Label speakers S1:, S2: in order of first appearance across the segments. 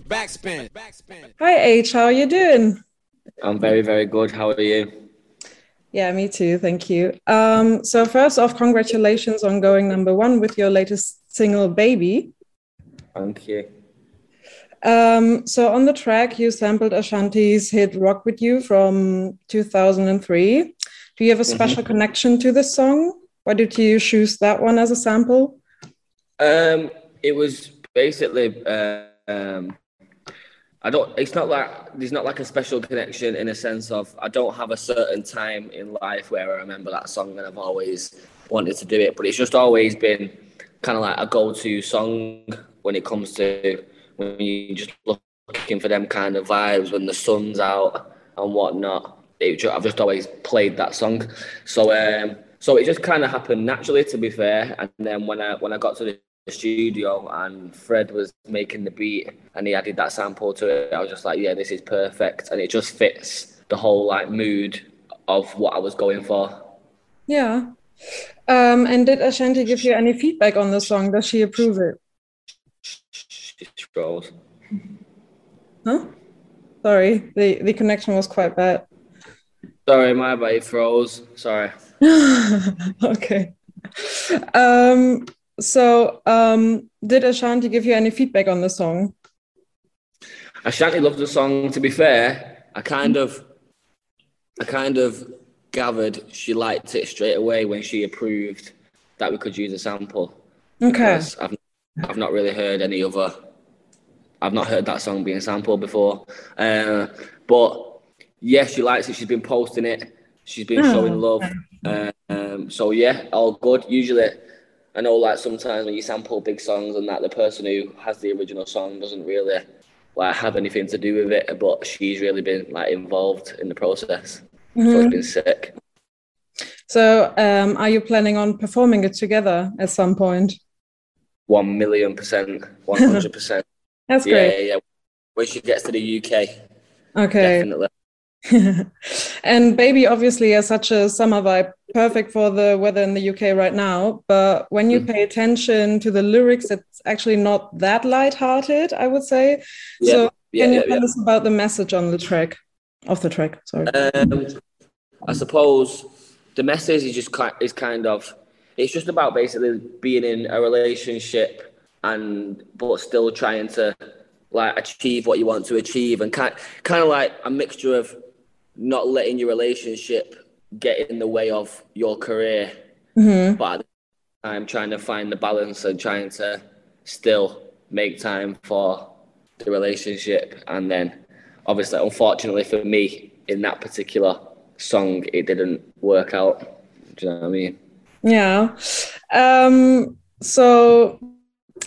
S1: Backspin.
S2: Hi Aitch, how are you doing?
S3: I'm very, very good. How are you?
S2: Yeah, me too. Thank you. Um, so first off, congratulations on going number one with your latest single, "Baby."
S3: Thank you.
S2: Um, so on the track, you sampled Ashanti's hit "Rock with You" from 2003. Do you have a special
S3: Mhm.
S2: connection to this song? Why did you choose that one as a sample?
S3: Um, it was basically uh, um, I don't. It's not like there's not like a special connection in a sense of I don't have a certain time in life where I remember that song and I've always wanted to do it, but it's just always been kind of like a go-to song when it comes to when you just looking for them kind of vibes when the sun's out and whatnot. It, I've just always played that song, so um, so it just kind of happened naturally. To be fair, and then when I when I got to the studio and Fred was making the beat and he added that sample to it, I was just like, yeah, this is perfect, and it just fits the whole like mood of what I was going for.
S2: Yeah. Um, and did Ashanti give you any feedback on the song? Does she approve it?
S3: She scrolls.
S2: Huh? Sorry, the, the connection was quite bad.
S3: Sorry, my. It froze. Sorry.
S2: Okay. Um, so, um, did Ashanti give you any feedback on the song?
S3: Ashanti loved the song. To be fair, I kind of, I kind of gathered she liked it straight away when she approved that we could use a sample.
S2: Okay.
S3: I've, I've not really heard any other. I've not heard that song being sampled before. Uh, but yeah, she likes it. She's been posting it. She's been
S2: Oh,
S3: showing love. Uh, um, so yeah, all good. Usually, I know like sometimes when you sample big songs and that the person who has the original song doesn't really like have anything to do with it, but she's really been like involved in the process. So
S2: Mhm.
S3: it's been sick.
S2: So, um, are you planning on performing it together at some point?
S3: One million percent, one hundred percent.
S2: That's great.
S3: yeah, yeah. When she gets to the UK,
S2: Okay.
S3: definitely.
S2: And Baby obviously has such a summer vibe, perfect for the weather in the UK right now. But when you
S3: Mhm.
S2: pay attention to the lyrics, it's actually not that light-hearted, I would say.
S3: Yeah,
S2: So
S3: yeah,
S2: can you
S3: yeah,
S2: tell us about the message on the track, of the track? Sorry.
S3: Um, I suppose the message is just kind is kind of it's just about basically being in a relationship and but still trying to like achieve what you want to achieve and kind kind of like a mixture of not letting your relationship get in the way of your career,
S2: Mhm.
S3: but I'm trying to find the balance and trying to still make time for the relationship and then obviously unfortunately for me in that particular song it didn't work out do you know what i mean
S2: Yeah. Um, so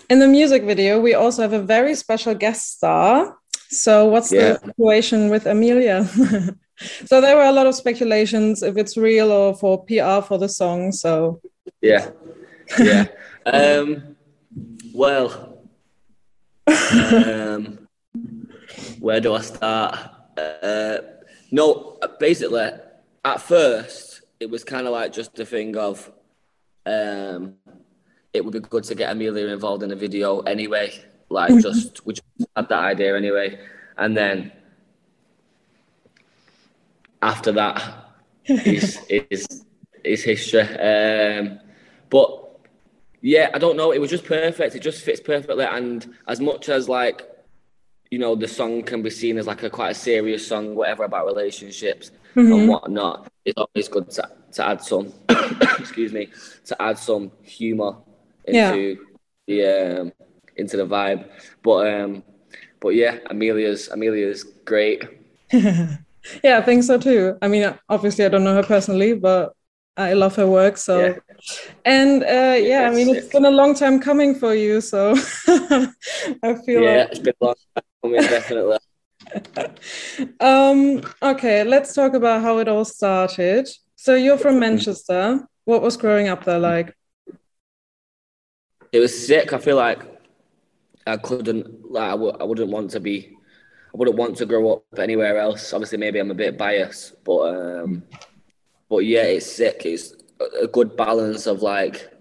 S2: in the music video, we also have a very special guest star. So what's
S3: Yeah.
S2: the situation with Amelia? So there were a lot of speculations if it's real or for PR for the song. So.
S3: Yeah. Yeah. Um well um where do i start? Uh no basically at first it was kind of like just a thing of um it would be good to get amelia involved in a video anyway like just we just had that idea anyway. And then after that is is is history um but yeah, I don't know. It was just perfect. It just fits perfectly. And as much as like, you know, the song can be seen as like a quite a serious song, whatever about relationships and whatnot, it's always good to, to add some, excuse me, to add some humor
S2: Yeah.
S3: into the um, into the vibe. But um, but yeah, Amelia's Amelia's great.
S2: yeah, I think so too. I mean, obviously, I don't know her personally, but I love her work. So,
S3: Yeah.
S2: and uh, yeah, I
S3: it's
S2: mean, it's been a long time coming for you. So I feel
S3: Yeah,
S2: like
S3: it's been a long time coming, definitely.
S2: Um, okay, let's talk about how it all started. So you're from Manchester. What was growing up there like?
S3: it was sick. I feel like I couldn't, like, I w- I wouldn't want to be, I wouldn't want to grow up anywhere else. Obviously, maybe I'm a bit biased, but um, but yeah, it's sick. It's a- good balance of like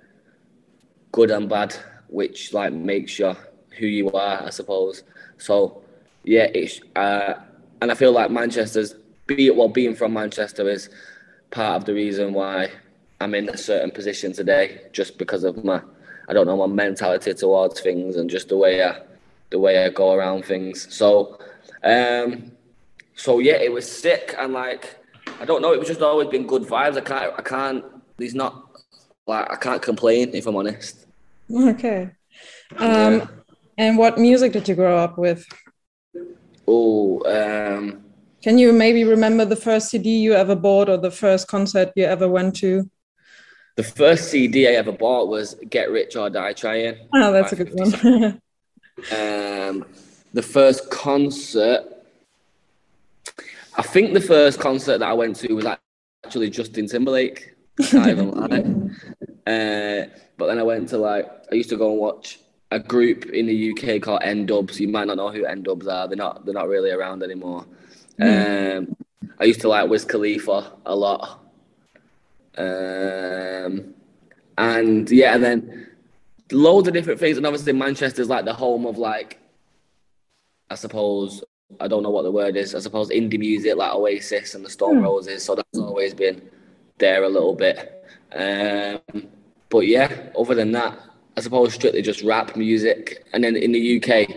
S3: good and bad, which like makes you who you are, I suppose. So yeah, it's uh, and I feel like Manchester's be well being from Manchester is part of the reason why I'm in a certain position today, just because of my I don't know my mentality towards things and just the way I the way I go around things. So um, so yeah, it was sick and like I don't know, it was just always been good vibes. I can't I can't there's not like I can't complain if I'm honest.
S2: Okay. Um yeah. and what music did you grow up with?
S3: Oh, um
S2: can you maybe remember the first CD you ever bought or the first concert you ever went to?
S3: The first CD I ever bought was Get Rich or Die Trying.
S2: Oh, that's a good one.
S3: um, the first concert, I think the first concert that I went to was actually Justin Timberlake. Can't even lie. Uh, but then I went to like, I used to go and watch a group in the UK called N-Dubz. You might not know who N-Dubz are. They're not. They're not really around anymore. Mm. Um, I used to like Wiz Khalifa a lot. Um, and yeah, and then loads of different things. And obviously, Manchester's like the home of like, I suppose, I don't know what the word is. I suppose indie music like Oasis and the Stone mm. Roses. So that's always been there a little bit. Um, but yeah, other than that, I suppose strictly just rap music. And then in the UK,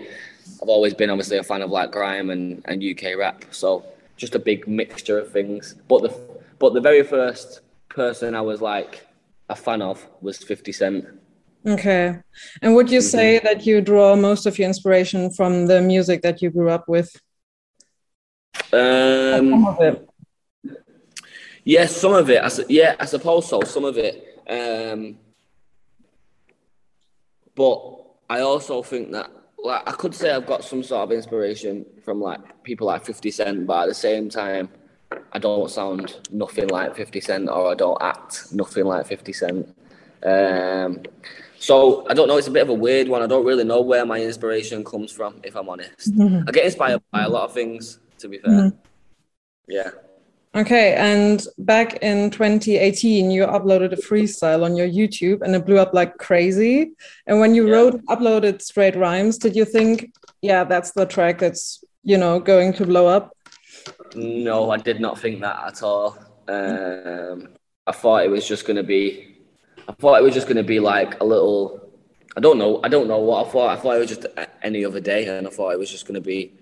S3: I've always been obviously a fan of like grime and, and UK rap. So just a big mixture of things. But the but the very first person I was like a fan of was 50 Cent.
S2: Okay. And would you mm-hmm. say that you draw most of your inspiration from the music that you grew up with?
S3: Um, some of it. Yes, yeah, some of it. I, yeah, I suppose so. Some of it. Um, but I also think that like I could say I've got some sort of inspiration from like people like 50 Cent, but at the same time, I don't sound nothing like 50 Cent or I don't act nothing like 50 Cent. Um, so I don't know. It's a bit of a weird one. I don't really know where my inspiration comes from, if I'm honest. Mm-hmm. I get inspired by a lot of things, to be fair. Mm-hmm. Yeah.
S2: Okay, and back in 2018, you uploaded a freestyle on your YouTube and it blew up like crazy. And when you yeah. wrote, uploaded Straight Rhymez, did you think, yeah, that's the track that's, you know, going to blow up?
S3: No, I did not think that at all. Um, I thought it was just going to be, I thought it was just going to be like a little, I don't know, I don't know what I thought. I thought it was just any other day and I thought it was just going to be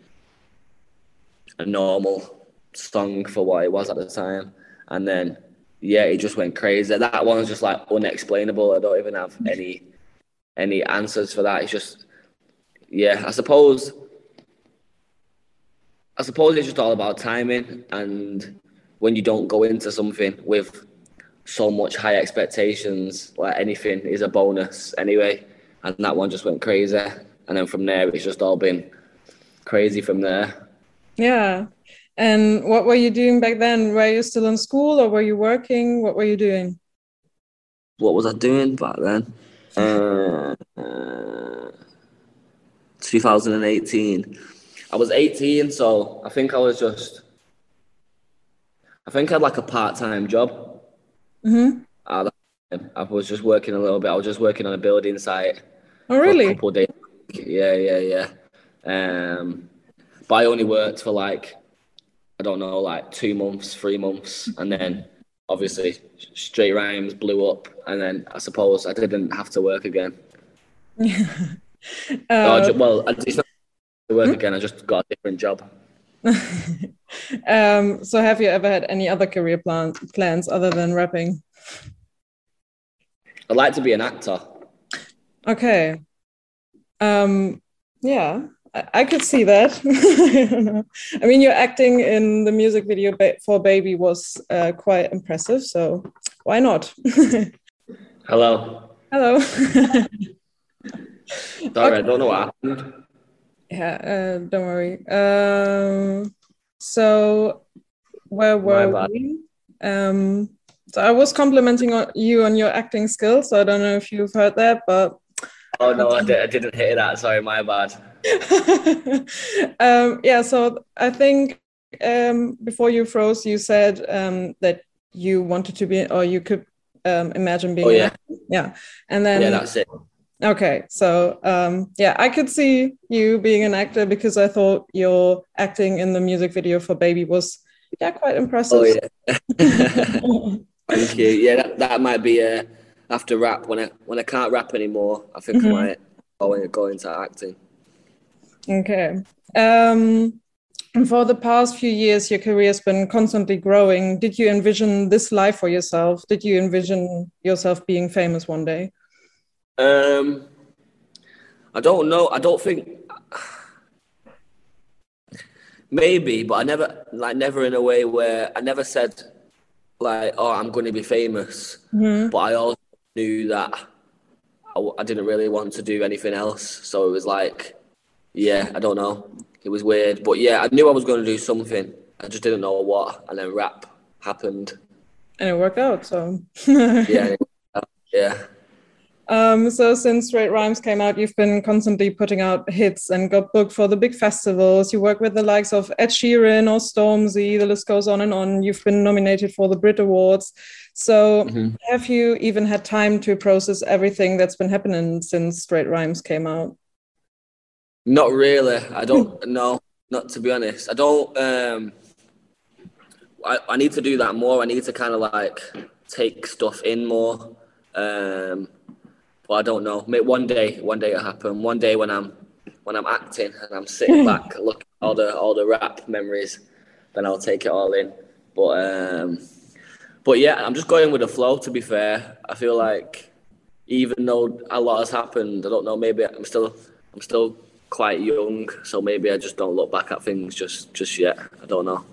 S3: a normal song for what it was at the time. And then, yeah, it just went crazy. That one was just like unexplainable. I don't even have any any answers for that. It's just, yeah, I suppose. I suppose it's just all about timing, and when you don't go into something with so much high expectations, like anything is a bonus anyway. And that one just went crazy, and then from there, it's just all been crazy from there.
S2: Yeah, and what were you doing back then? Were you still in school or were you working? What were you doing?
S3: What was I doing back then? Uh, uh, 2018. I was 18, so I think I was just. I think I had like a part-time job.
S2: Mm-hmm.
S3: I was just working a little bit. I was just working on a building site.
S2: Oh, really?
S3: Couple days. Yeah, yeah, yeah. Um, but I only worked for like I don't know, like two months, three months, and then obviously Straight Rhymez blew up, and then I suppose I didn't have to work again. uh, well, it's not to work hmm? again. I just got a different job.
S2: um, so, have you ever had any other career plan- plans other than rapping?
S3: I'd like to be an actor.
S2: Okay. Um, yeah. I could see that. I mean, your acting in the music video for Baby was uh, quite impressive. So why not?
S3: Hello.
S2: Hello.
S3: Sorry, okay. I don't know what happened.
S2: Yeah, uh, don't worry. Um, so where were we? Um, so I was complimenting on you on your acting skills. So I don't know if you've heard that, but
S3: oh no, I, did, I didn't hear that. Sorry, my bad.
S2: um, yeah, so I think um, before you froze, you said um, that you wanted to be, or you could um, imagine being.
S3: Oh, yeah.
S2: yeah, and then
S3: yeah, that's it.
S2: Okay, so um, yeah, I could see you being an actor because I thought your acting in the music video for Baby was yeah quite impressive.
S3: Oh yeah, thank you. Yeah, that, that might be uh, after rap when I when I can't rap anymore. I think mm-hmm. I might go, go into acting.
S2: Okay. Um, and for the past few years, your career has been constantly growing. Did you envision this life for yourself? Did you envision yourself being famous one day?
S3: Um, I don't know. I don't think. Maybe, but I never, like, never in a way where I never said, like, oh, I'm going to be famous. Mm-hmm. But I also knew that I, I didn't really want to do anything else. So it was like, yeah, I don't know. It was weird, but yeah, I knew I was going to do something. I just didn't know what, and then rap happened.
S2: And it worked out. So
S3: yeah, yeah.
S2: Um, so since Straight Rhymez came out, you've been constantly putting out hits and got booked for the big festivals. You work with the likes of Ed Sheeran or Stormzy. The list goes on and on. You've been nominated for the Brit Awards. So mm-hmm. have you even had time to process everything that's been happening since Straight Rhymez came out?
S3: Not really. I don't know. Not to be honest. I don't. Um, I, I need to do that more. I need to kind of like take stuff in more. Um, but I don't know. Maybe one day, one day it'll happen. One day when I'm when I'm acting and I'm sitting back looking at all the all the rap memories, then I'll take it all in. But um, but yeah, I'm just going with the flow. To be fair, I feel like even though a lot has happened, I don't know. Maybe I'm still I'm still quite young, so maybe I just don't look back at things just just yet. I don't know.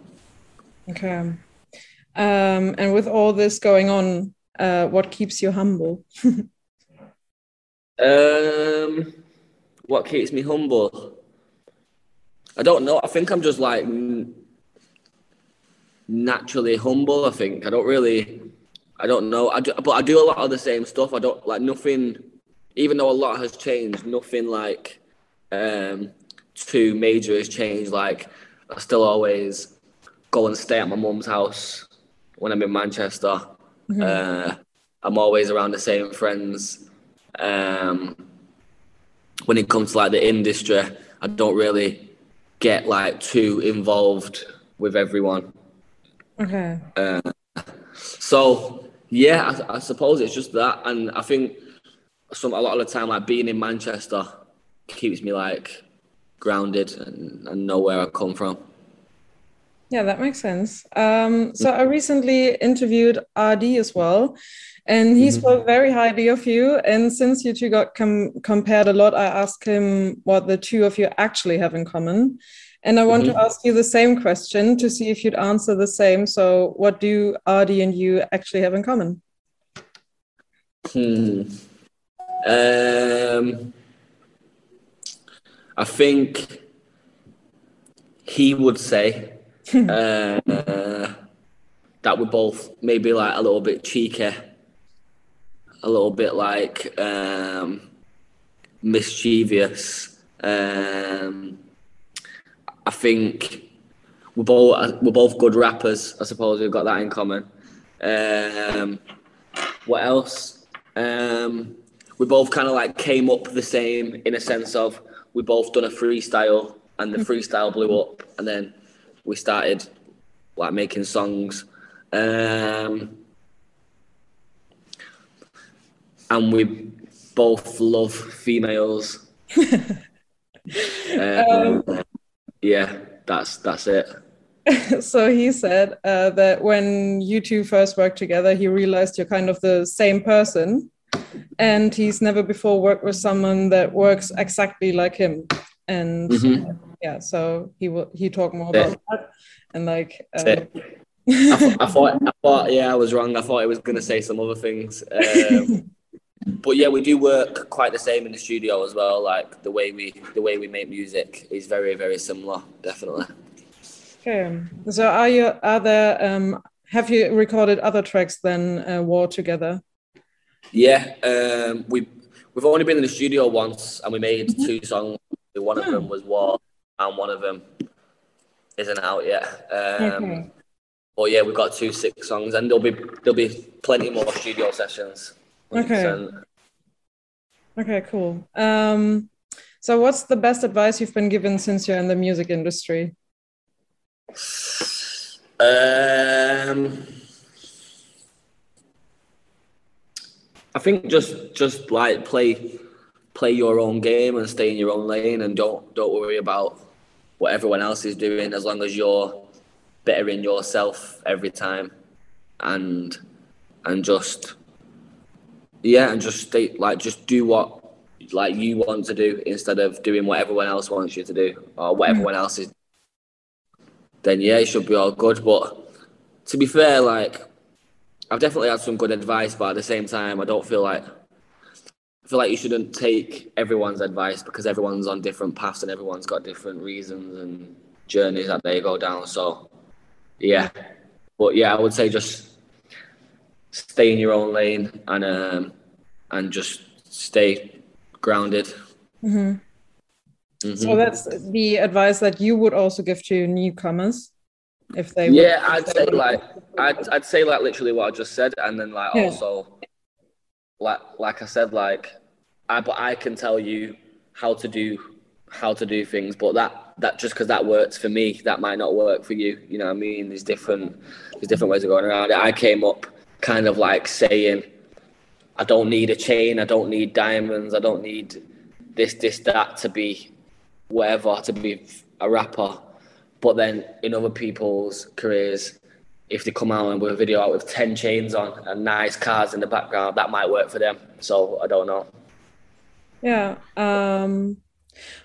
S2: Okay. Um, and with all this going on, uh, what keeps you humble?
S3: um, what keeps me humble? I don't know. I think I'm just like naturally humble. I think I don't really. I don't know. I do, but I do a lot of the same stuff. I don't like nothing. Even though a lot has changed, nothing like um, too major has changed. Like I still always go and stay at my mum's house when I'm in Manchester. Mm-hmm. Uh, I'm always around the same friends. Um, when it comes to like the industry, I don't really get like too involved with everyone.
S2: Okay.
S3: Uh, so yeah, I, I, suppose it's just that, and I think some a lot of the time, like being in Manchester, keeps me like grounded and, and know where I come from.
S2: Yeah, that makes sense. Um, so I recently interviewed ArrDee as well, and he mm-hmm. spoke very highly of you. And since you two got com- compared a lot, I asked him what the two of you actually have in common. And I want mm-hmm. to ask you the same question to see if you'd answer the same. So, what do ArrDee and you actually have in common?
S3: Hmm. Um, I think he would say uh, that we're both maybe like a little bit cheeky, a little bit like um, mischievous. Um, I think we're both we're both good rappers. I suppose we've got that in common. Um, what else? Um, we both kind of like came up the same in a sense of we both done a freestyle, and the freestyle blew up, and then we started like making songs. Um, and we both love females. um, um, yeah, that's that's it.
S2: so he said uh, that when you two first worked together, he realized you're kind of the same person and he's never before worked with someone that works exactly like him and mm-hmm. Yeah so he will he talked more about that and like uh, I,
S3: th- I, thought I thought yeah I was wrong. I thought I was gonna say some other things um, but yeah we do work quite the same in the studio as well. Like the way we the way we make music is very very similar definitely.
S2: Okay so are you are there um have you recorded other tracks than uh, war together?
S3: Yeah, um, we we've only been in the studio once, and we made mm-hmm. two songs. One of them was War, and one of them isn't out yet. Um, okay. But yeah, we've got two six songs, and there'll be there'll be plenty more studio sessions.
S2: 100%. Okay. Okay, cool. Um, so, what's the best advice you've been given since you're in the music industry?
S3: Um, I think just just like play play your own game and stay in your own lane and don't don't worry about what everyone else is doing as long as you're bettering yourself every time and and just yeah and just stay like just do what like you want to do instead of doing what everyone else wants you to do or what hmm. everyone else is then yeah it should be all good. But to be fair like I've definitely had some good advice but at the same time I don't feel like I feel like you shouldn't take everyone's advice because everyone's on different paths and everyone's got different reasons and journeys that they go down. So, yeah, but yeah, I would say just stay in your own lane and um, and just stay grounded.
S2: Mm-hmm. Mm-hmm. So that's the advice that you would also give to newcomers, if they.
S3: Yeah, I'd say like I'd I'd say like literally what I just said, and then like yeah. also like like I said, like I but I can tell you how to do how to do things, but that that just because that works for me, that might not work for you. You know what I mean? There's different there's different ways of going around it. I came up kind of like saying, I don't need a chain, I don't need diamonds, I don't need this, this, that to be whatever, to be a rapper. But then in other people's careers, if they come out and with a video out with 10 chains on and nice cars in the background, that might work for them. So I don't know.
S2: Yeah. Um,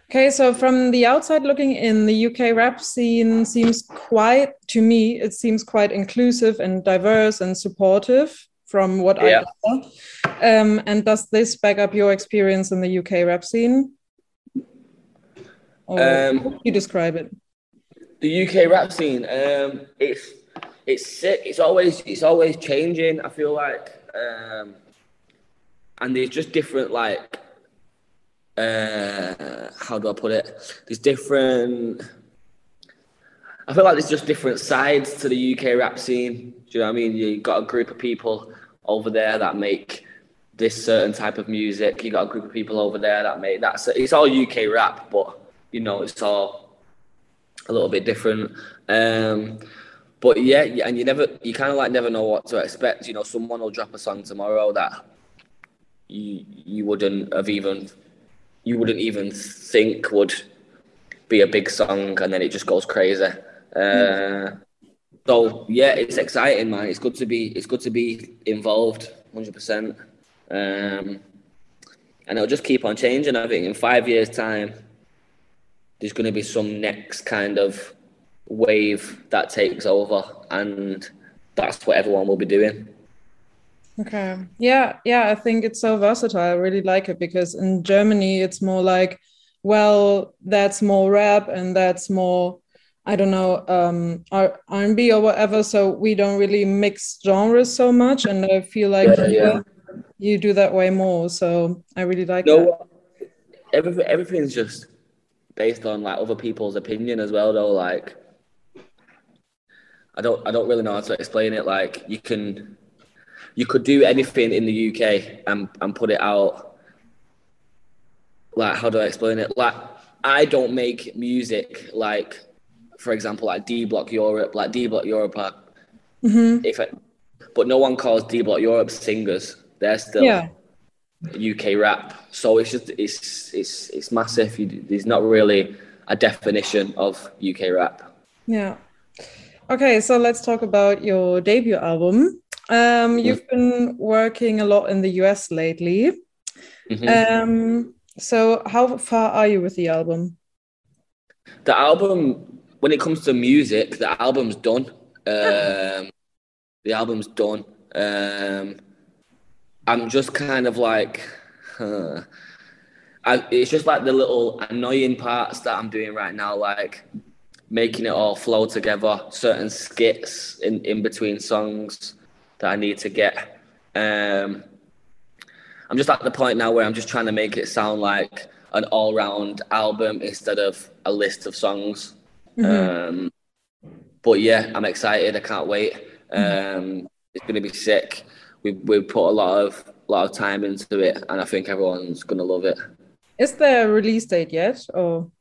S2: okay. So from the outside looking in, the UK rap scene seems quite, to me, it seems quite inclusive and diverse and supportive from what yeah. I saw. Um, and does this back up your experience in the UK rap scene? Or um, you describe it?
S3: The UK rap scene, um, it's it's sick. It's always it's always changing. I feel like, um, and there's just different like, uh, how do I put it? There's different. I feel like there's just different sides to the UK rap scene. Do you know what I mean? You got a group of people over there that make this certain type of music. You got a group of people over there that make that. It's all UK rap, but you know it's all a little bit different. Um, but yeah, and you never, you kind of like never know what to expect. You know, someone will drop a song tomorrow that you you wouldn't have even, you wouldn't even think would be a big song, and then it just goes crazy. Uh, so yeah, it's exciting, man. It's good to be, it's good to be involved, hundred percent. Um, and it'll just keep on changing. I think in five years' time, there's going to be some next kind of wave that takes over, and that's what everyone will be doing.
S2: Okay. Yeah, yeah, I think it's so versatile. I really like it because in Germany it's more like, well, that's more rap and that's more I don't know um R and B or whatever. So we don't really mix genres so much, and I feel like yeah, yeah. you do that way more. So I really like no, that.
S3: Everything everything's just based on like other people's opinion as well, though. Like I don't I don't really know how to explain it. Like you can you could do anything in the UK and and put it out. Like how do I explain it? Like I don't make music like, for example, like D Block Europe. Like D Block Europe are, mm-hmm. if it, but no one calls D Block Europe singers. They're still yeah. UK rap. So it's just it's it's it's massive. You, there's not really a definition of UK rap.
S2: Yeah. Okay, so let's talk about your debut album. Um, you've been working a lot in the US lately. Mm-hmm. Um, so, how far are you with the album?
S3: The album, when it comes to music, the album's done. Um, the album's done. Um, I'm just kind of like, huh. I, it's just like the little annoying parts that I'm doing right now, like making it all flow together, certain skits in, in between songs that I need to get. Um, I'm just at the point now where I'm just trying to make it sound like an all round album instead of a list of songs. Mm-hmm. Um, but yeah, I'm excited. I can't wait. Um, it's going to be sick. We we put a lot of lot of time into it, and I think everyone's gonna love it.
S2: Is there a release date yet, or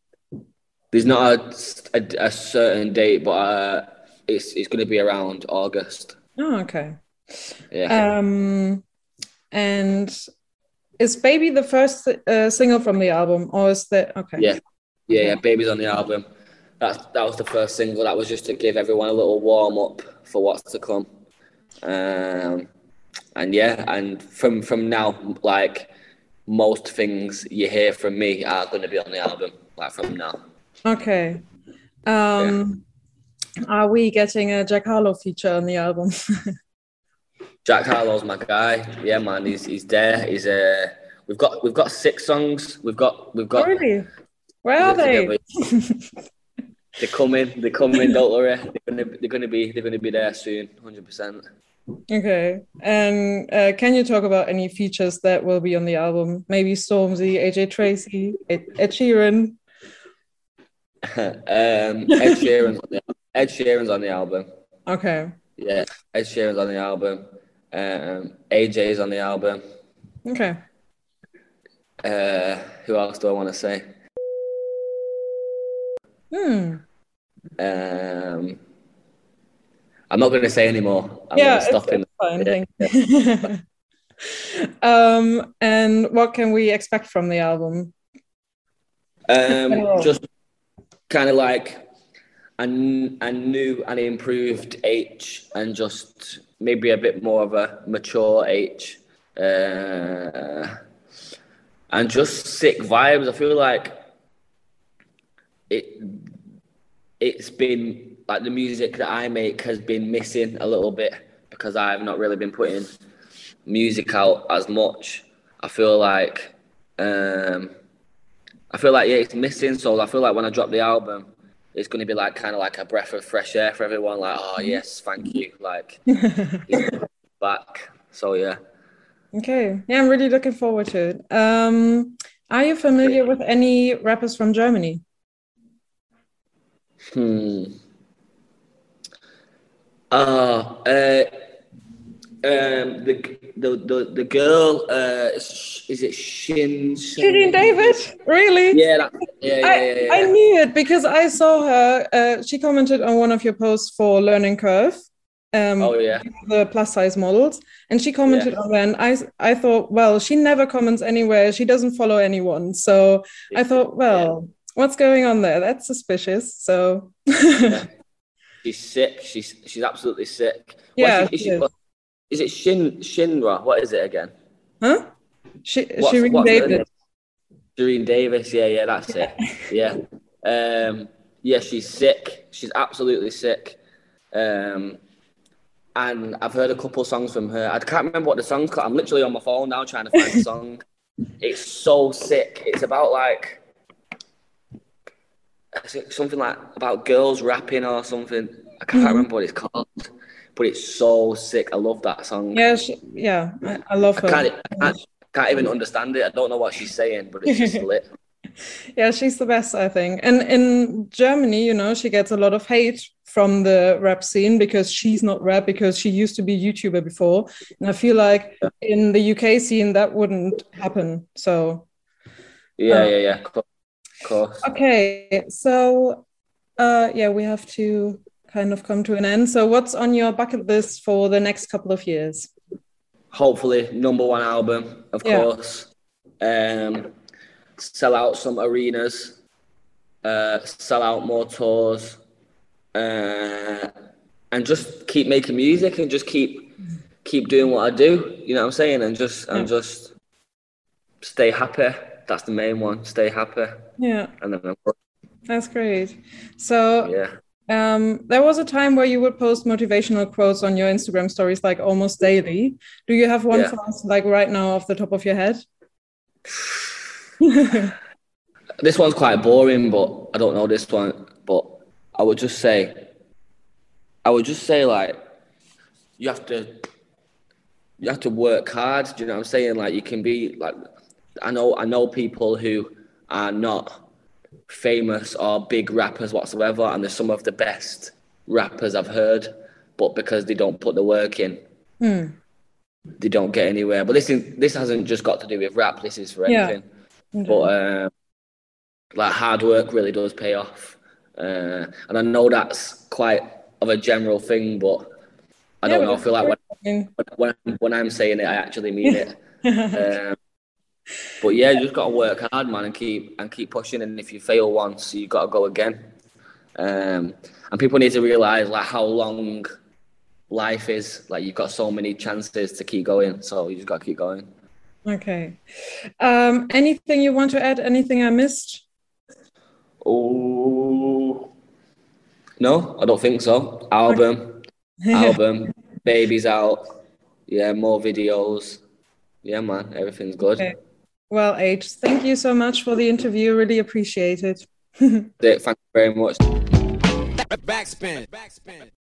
S3: there's not a, a, a certain date, but uh, it's it's gonna be around August.
S2: Oh, okay.
S3: Yeah.
S2: Um, and is "Baby" the first uh, single from the album, or is that okay?
S3: Yeah, yeah, yeah. "Baby's" on the album. That that was the first single. That was just to give everyone a little warm up for what's to come. Um, and yeah, and from from now, like most things you hear from me are going to be on the album. Like from now.
S2: Okay. Um, yeah. Are we getting a Jack Harlow feature on the album?
S3: Jack Harlow's my guy. Yeah, man, he's he's there. He's uh, we've got we've got six songs. We've got we've got.
S2: Really? Where are they?
S3: they're coming. They're coming. Don't worry. They're gonna they're gonna be they're gonna be there soon. Hundred percent.
S2: Okay. And uh, can you talk about any features that will be on the album? Maybe Stormzy, AJ Tracey, Ed, Ed Sheeran.
S3: um, Ed Sheeran's on the, Ed Sheeran's on the album.
S2: Okay.
S3: Yeah, Ed Sheeran's on the album. Um, AJ's on the album.
S2: Okay.
S3: Uh, who else do I want to say?
S2: Hmm.
S3: Um, I'm not going to say anymore. I'm
S2: yeah,
S3: stop
S2: it's, it's fine. um, and what can we expect from the album?
S3: Um, just kind of like a, a new and improved Aitch, and just maybe a bit more of a mature Aitch, uh, and just sick vibes. I feel like it. It's been like the music that I make has been missing a little bit because I've not really been putting music out as much. I feel like um, I feel like yeah, it's missing. So I feel like when I drop the album, it's going to be like kind of like a breath of fresh air for everyone. Like, oh yes, thank you. Like back. So yeah.
S2: Okay. Yeah, I'm really looking forward to it. Um, are you familiar with any rappers from Germany?
S3: Hmm. Uh, uh, um, the the the, the girl uh, is it Shin?
S2: Shirin David, really?
S3: Yeah, that, yeah, yeah, I, yeah, yeah,
S2: I knew it because I saw her. Uh, she commented on one of your posts for Learning Curve.
S3: Um, oh yeah,
S2: the plus size models, and she commented on that. And I I thought, well, she never comments anywhere. She doesn't follow anyone, so I thought, well, what's going on there? That's suspicious. So.
S3: She's sick. She's she's absolutely sick.
S2: Yeah.
S3: She, she, is, it Shin Shinra? What is it again?
S2: Huh? She, Shirin Davis.
S3: Shirin Davis. Yeah, yeah, that's it. Yeah. Um, yeah, she's sick. She's absolutely sick. Um, and I've heard a couple songs from her. I can't remember what the song's called. I'm literally on my phone now trying to find the song. It's so sick. It's about like something like about girls rapping or something. I can't mm-hmm. remember what it's called, but it's so sick. I love that song.
S2: Yeah, she, yeah, I, I love her.
S3: I can't, I can't, can't, even understand it. I don't know what she's saying, but it's just lit.
S2: Yeah, she's the best, I think. And in Germany, you know, she gets a lot of hate from the rap scene because she's not rap because she used to be YouTuber before. And I feel like in the UK scene that wouldn't happen. So
S3: yeah, uh, yeah, yeah. Cool course.
S2: Okay, so uh, yeah, we have to kind of come to an end. So, what's on your bucket list for the next couple of years?
S3: Hopefully, number one album, of yeah. course. Um, sell out some arenas, uh, sell out more tours, uh, and just keep making music and just keep keep doing what I do. You know what I'm saying? And just yeah. and just stay happy that's the main one. Stay happy.
S2: Yeah.
S3: And then
S2: that's great. So
S3: yeah.
S2: Um, there was a time where you would post motivational quotes on your Instagram stories like almost daily. Do you have one yeah. for us like right now off the top of your head?
S3: this one's quite boring, but I don't know this one. But I would just say, I would just say like, you have to, you have to work hard. Do you know what I'm saying? Like you can be like I know I know people who are not famous or big rappers whatsoever, and they're some of the best rappers I've heard, but because they don't put the work in.
S2: Mm.
S3: they don't get anywhere. But this is this hasn't just got to do with rap. This is for anything. Yeah. But um, like hard work really does pay off, uh, and I know that's quite of a general thing, but I don't know. I feel like when, when when I'm saying it, I actually mean it. um, but yeah, you just got to work hard, man, and keep and keep pushing. And if you fail once, you got to go again. Um, and people need to realize like how long life is. Like you've got so many chances to keep going, so you just got to keep going.
S2: Okay. Um, anything you want to add? Anything I missed?
S3: Oh no, I don't think so. Album, album, baby's out. Yeah, more videos. Yeah, man, everything's good. Okay.
S2: Well, Aitch, thank you so much for the interview. Really appreciate it.
S3: Thank you very much. Backspin. Backspin.